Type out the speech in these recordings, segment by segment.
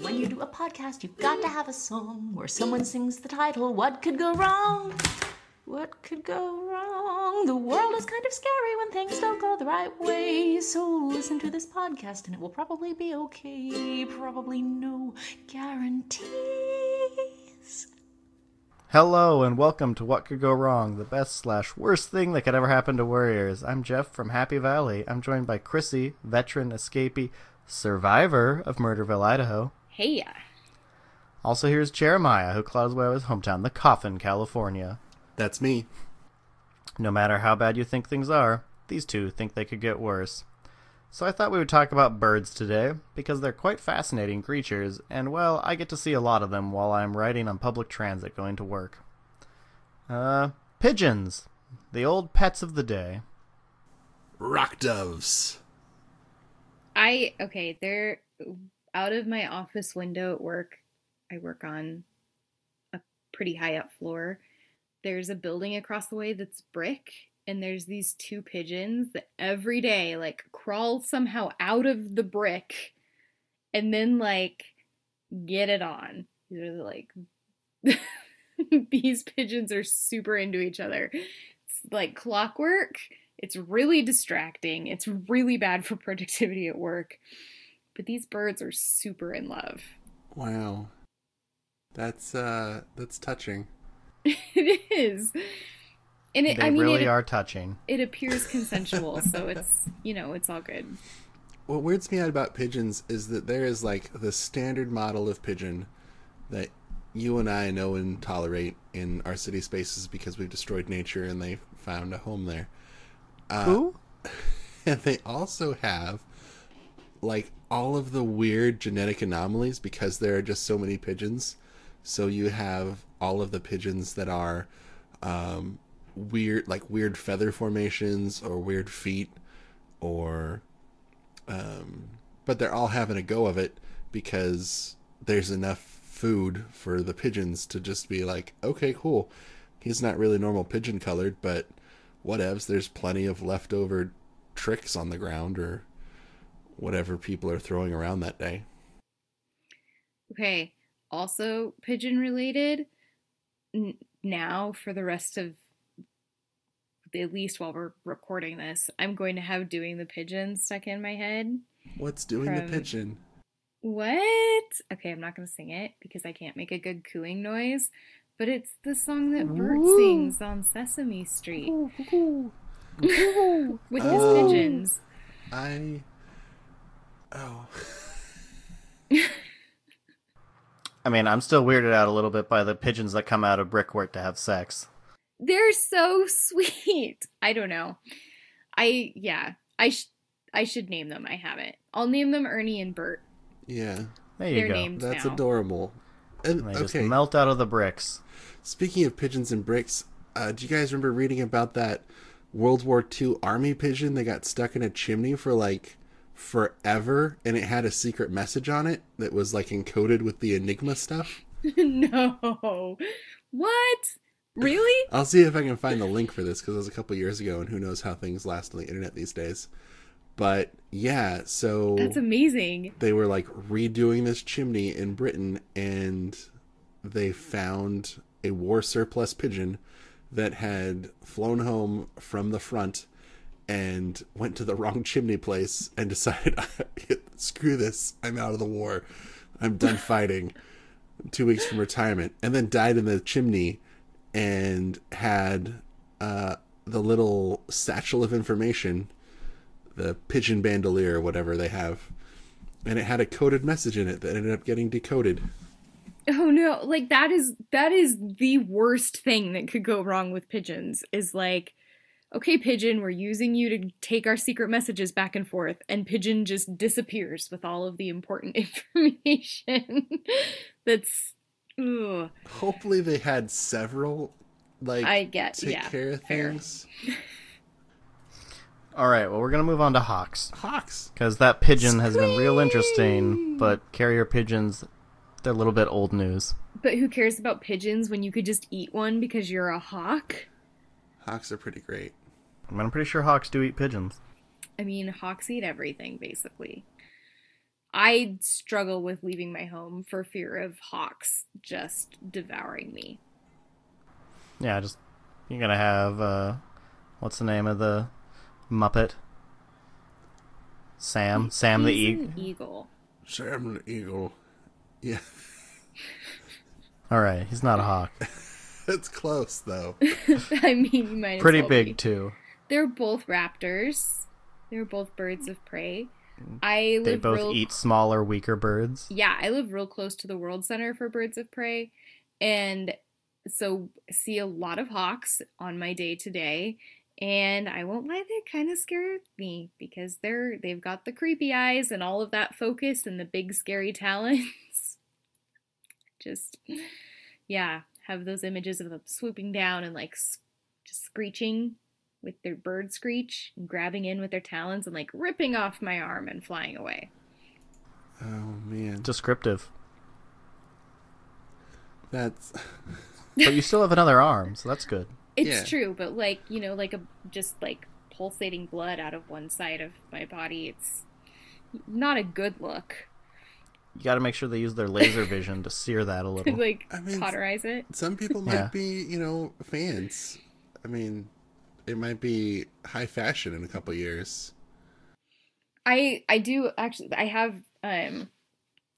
When you do a podcast, you've got to have a song where someone sings the title. What could go wrong? What could go wrong? The world is kind of scary when things don't go the right way. So listen to this podcast and it will probably be okay. Probably no guarantees. Hello and welcome to What Could Go Wrong, the best slash worst thing that could ever happen to Warriors. I'm Jeff from Happy Valley. I'm joined by Chrissy, veteran escapee, survivor of Murderville, Idaho. Hey, Also here's Jeremiah, who clouds away his hometown, the Coffin, California. That's me. No matter how bad you think things are, these two think they could get worse. So I thought we would talk about birds today, because they're quite fascinating creatures, and well, I get to see a lot of them while I'm riding on public transit going to work. Uh, pigeons. The old pets of the day. Rock doves. I okay. They're out of my office window at work. I work on a pretty high up floor. There's a building across the way that's brick, and there's these two pigeons that every day like crawl somehow out of the brick, and then like get it on. These are like these pigeons are super into each other. It's like clockwork. It's really distracting. It's really bad for productivity at work. But these birds are super in love. Wow. That's uh that's touching. it is. And it, They I mean, really it, are touching. it appears consensual, so it's, you know, it's all good. What weirds me out about pigeons is that there is like the standard model of pigeon that you and I know and tolerate in our city spaces because we've destroyed nature and they found a home there. Uh, Who? And they also have like all of the weird genetic anomalies because there are just so many pigeons. So you have all of the pigeons that are um, weird, like weird feather formations or weird feet, or um, but they're all having a go of it because there's enough food for the pigeons to just be like, okay, cool. He's not really normal pigeon colored, but whatevs. There's plenty of leftover tricks on the ground or whatever people are throwing around that day. Okay, also pigeon related. N- now, for the rest of at least while we're recording this, I'm going to have doing the pigeon stuck in my head. What's doing From- the pigeon? What? Okay, I'm not going to sing it because I can't make a good cooing noise, but it's the song that Bert Woo. sings on Sesame Street with his Oh. pigeons. I. Oh. I mean, I'm still weirded out a little bit by the pigeons that come out of brickwork to have sex. They're so sweet. I don't know. I yeah. I sh- I should name them. I haven't. I'll name them Ernie and Bert. Yeah, There you They're go. named that's now. adorable. And And they just okay, melt out of the bricks. speaking of pigeons and bricks, uh, do you guys remember reading about that World War II army pigeon that got stuck in a chimney for like forever, and it had a secret message on it that was like encoded with the Enigma stuff? no. What? Really? I'll see if I can find the link for this because it was a couple years ago, and who knows how things last on the internet these days. But yeah, so That's amazing. they were like redoing this chimney in Britain and they found a war surplus pigeon that had flown home from the front and went to the wrong chimney place and decided screw this I'm out of the war. I'm done fighting. 2 weeks from retirement. And then died in the chimney and had uh, the little satchel of information the pigeon bandolier or whatever they have. And it had a coded message in it that ended up getting decoded. Oh no, like that is that is the worst thing that could go wrong with pigeons is like okay pigeon, we're using you to take our secret messages back and forth and pigeon just disappears with all of the important information. That's ugh. Hopefully, they had several like I get take yeah. care of things. All right, well, we're going to move on to hawks. Hawks. Because that pigeon has been real interesting, but carrier pigeons, they're a little bit old news. But who cares about pigeons when you could just eat one because you're a hawk? Hawks are pretty great. I mean, I'm pretty sure hawks do eat pigeons. I mean, hawks eat everything basically. I struggle with leaving my home for fear of hawks just devouring me. Yeah, just you're gonna have uh, what's the name of the Muppet? Sam, Sam the He's Eagle. an eagle. Sam the Eagle. Yeah, All right, he's not a hawk. it's close though. I mean, you might as Pretty well big be. too. They're both raptors. They're both birds of prey. Mm. I live They both real eat smaller, weaker birds. yeah, I live real close to the World Center for Birds of Prey, and so see a lot of hawks on my day to day. And I won't lie, they kind of scare me because they're they've got the creepy eyes and all of that focus and the big scary talons. just yeah, have those images of them swooping down and like just screeching with their bird screech and grabbing in with their talons and like ripping off my arm and flying away. Oh man, Descriptive. that's But you still have another arm, so that's good. It's Yeah. true, but like, you know, like a just like pulsating blood out of one side of my body, it's not a good look. You got to make sure they use their laser vision to sear that a little. like I mean, cauterize it. some people might Yeah. be, you know, fans. I mean, it might be high fashion in a couple years. I I do actually I have um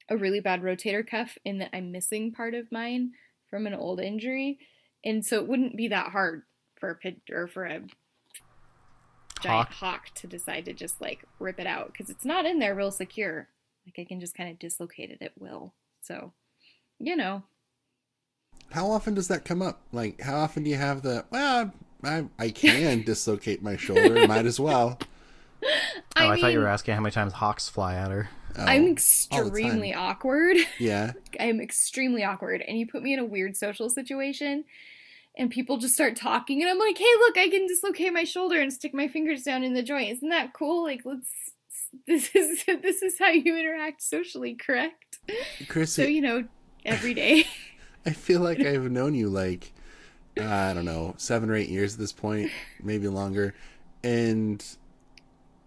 a really bad rotator cuff in that I'm missing part of mine from an old injury. And so it wouldn't be that hard for a pit or for a giant Hawk. hawk to decide to just like rip it out because it's not in there real secure. Like I can just kind of dislocate it at will. So, you know, How often does that come up? Like, how often do you have the? Well, I I can dislocate my shoulder. Might as well. oh, I, thought you were asking how many times hawks fly at her. Oh, I'm extremely awkward. Yeah. I'm extremely awkward. And you put me in a weird social situation and people just start talking and I'm like, hey, look, I can dislocate my shoulder and stick my fingers down in the joint. Isn't that cool? Like, let's. This is this is how you interact socially, correct? Chrissy, So you know, every day. I feel like I've known you like I don't know seven or eight years at this point, maybe longer, and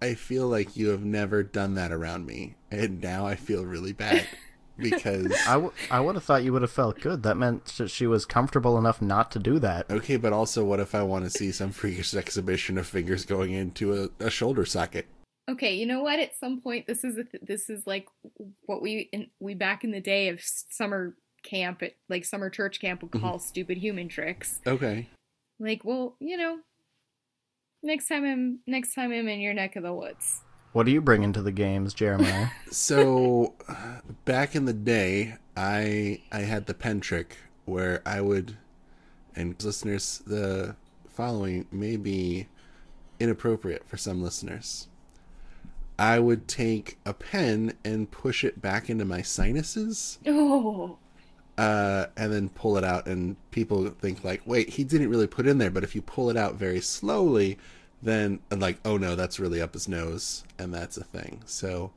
I feel like you have never done that around me, and now I feel really bad because I, w- I would have thought you would have felt good. That meant that she was comfortable enough not to do that. okay, but also what if I want to see some freakish exhibition of fingers going into a, a shoulder socket? Okay, you know what? At some point, this is a th- this is like what we in, we back in the day of summer camp at like summer church camp would mm-hmm. call stupid human tricks. Okay, Like, well, you know, next time I'm next time I'm in your neck of the woods. What are you bringing to the games, Jeremiah? so back in the day, I I had the pen trick where I would, and listeners, the following may be inappropriate for some listeners. I would take a pen and push it back into my sinuses, Oh, uh, and then pull it out. And people think like, "Wait, he didn't really put in there." But if you pull it out very slowly, then and like, "Oh no, that's really up his nose," and that's a thing. So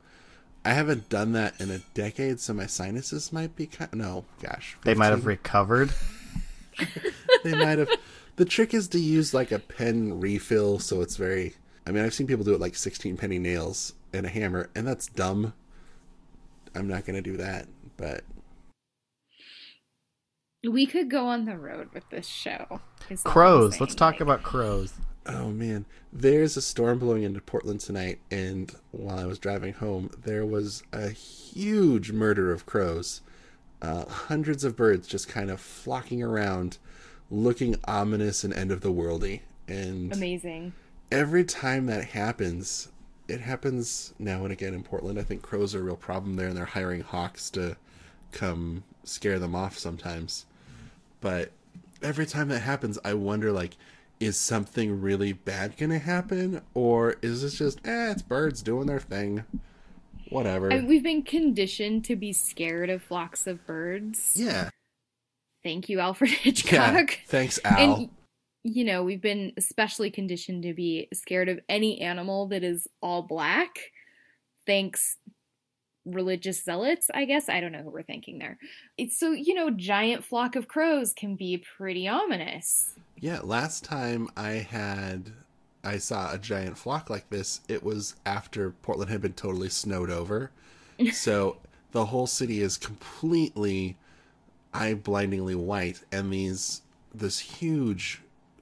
I haven't done that in a decade, so my sinuses might be kind. No, gosh, They might have recovered. they might have. The trick is to use like a pen refill, so it's very. I mean, I've seen people do it like sixteen penny nails and a hammer, and that's dumb. I'm not gonna do that, but we could go on the road with this show. is all I'm Crows. Let's talk about crows. Oh man, there's a storm blowing into Portland tonight, and while I was driving home, there was a huge murder of crows. Uh, hundreds of birds just kind of flocking around, looking ominous and end of the worldy. And amazing. every time that happens, it happens now and again in Portland. I think crows are a real problem there, and they're hiring hawks to come scare them off sometimes. But every time that happens, I wonder like, is something really bad gonna happen, or is this just eh, it's birds doing their thing, whatever? I, we've been conditioned to be scared of flocks of birds. yeah, Thank you, Alfred yeah. Hitchcock. Thanks, Al. And you know, we've been especially conditioned to be scared of any animal that is all black. Thanks religious zealots, I guess. I don't know who we're thanking there. It's so, you know, giant flock of crows can be pretty ominous. Yeah, last time I had I saw a giant flock like this, it was after Portland had been totally snowed over. so the whole city is completely eye blindingly white and these this huge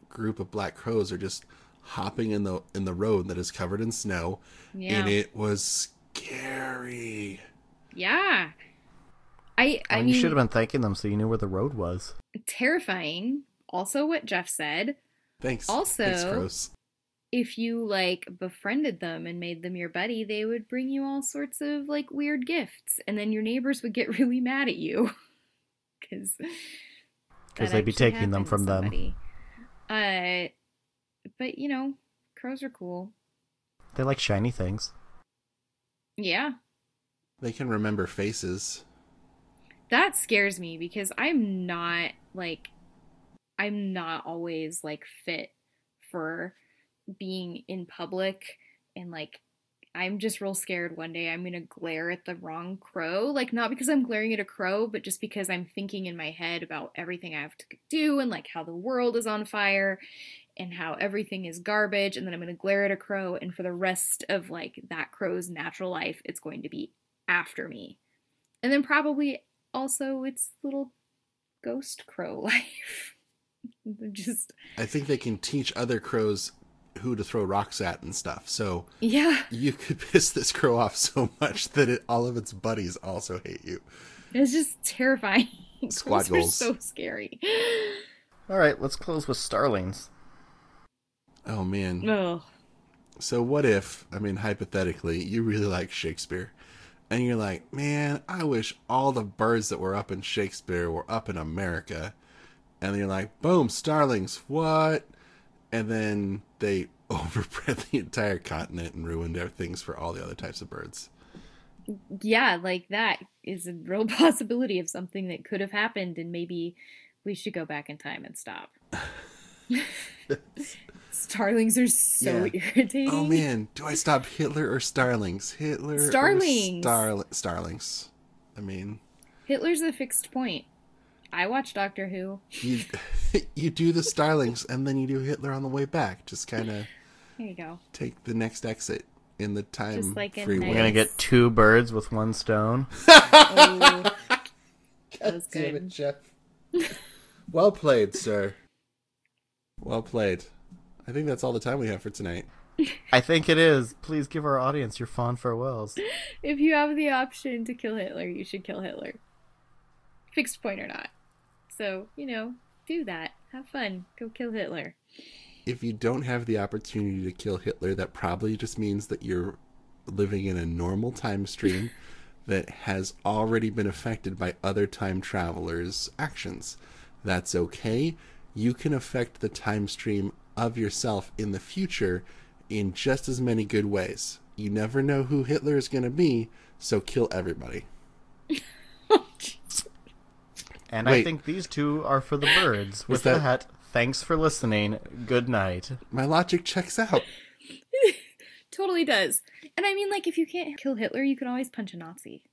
group of black crows are just hopping in the in the road that is covered in snow Yeah. and it was scary yeah. I I I mean, mean, you should have been thanking them so you knew where the road was. terrifying. Also, what Jeff said. thanks Also- thanks If you like befriended them and made them your buddy, they would bring you all sorts of like weird gifts, and then your neighbors would get really mad at you because because they'd be taking them from them. Uh, but you know, crows are cool. They like shiny things. Yeah, they can remember faces. That scares me because I'm not like I'm not always like fit for being in public and like I'm just real scared one day I'm going to glare at the wrong crow. Like not because I'm glaring at a crow but just because I'm thinking in my head about everything I have to do and like how the world is on fire and how everything is garbage and then I'm going to glare at a crow and for the rest of like that crow's natural life it's going to be after me and then probably also its little ghost crow life. Just i think they can teach other crows who to throw rocks at and stuff so yeah, you could piss this crow off so much that it, all of its buddies also hate you it's just terrifying. Squad Crows are so scary. All right, let's close with starlings. Oh man No. So what if, I mean hypothetically, you really like Shakespeare and you're like, "Man, I wish all the birds that were up in Shakespeare were up in America." And you're like, "Boom, starlings. What?" And then they overbred the entire continent and ruined things for all the other types of birds. yeah, like that is a real possibility of something that could have happened, and maybe we should go back in time and stop. Starlings are so Yeah. irritating. Oh man, do I stop Hitler or starlings? Hitler or Starlings. Starl- starlings. I mean, Hitler's the fixed point. I watch Doctor Who. you you do the starlings and then you do Hitler on the way back. Just kind of There you go. take the next exit in the time Just like a free nice- We're gonna get two birds with one stone. Oh, that was Damn good. it, Jeff. well played, sir. Well played. I think that's all the time we have for tonight. I think it is. Please give our audience your fond farewells. If you have the option to kill Hitler, you should kill Hitler. Fixed point or not. So, you know, do that. Have fun. Go kill Hitler. If you don't have the opportunity to kill Hitler, that probably just means that you're living in a normal time stream that has already been affected by other time travelers' actions. That's okay. You can affect the time stream of yourself in the future in just as many good ways. You never know who Hitler is going to be, so kill everybody. And I think these two are for the birds. With that- that, thanks for listening. Good night. My logic checks out. Totally does. And I mean, like, if you can't kill Hitler, you can always punch a Nazi.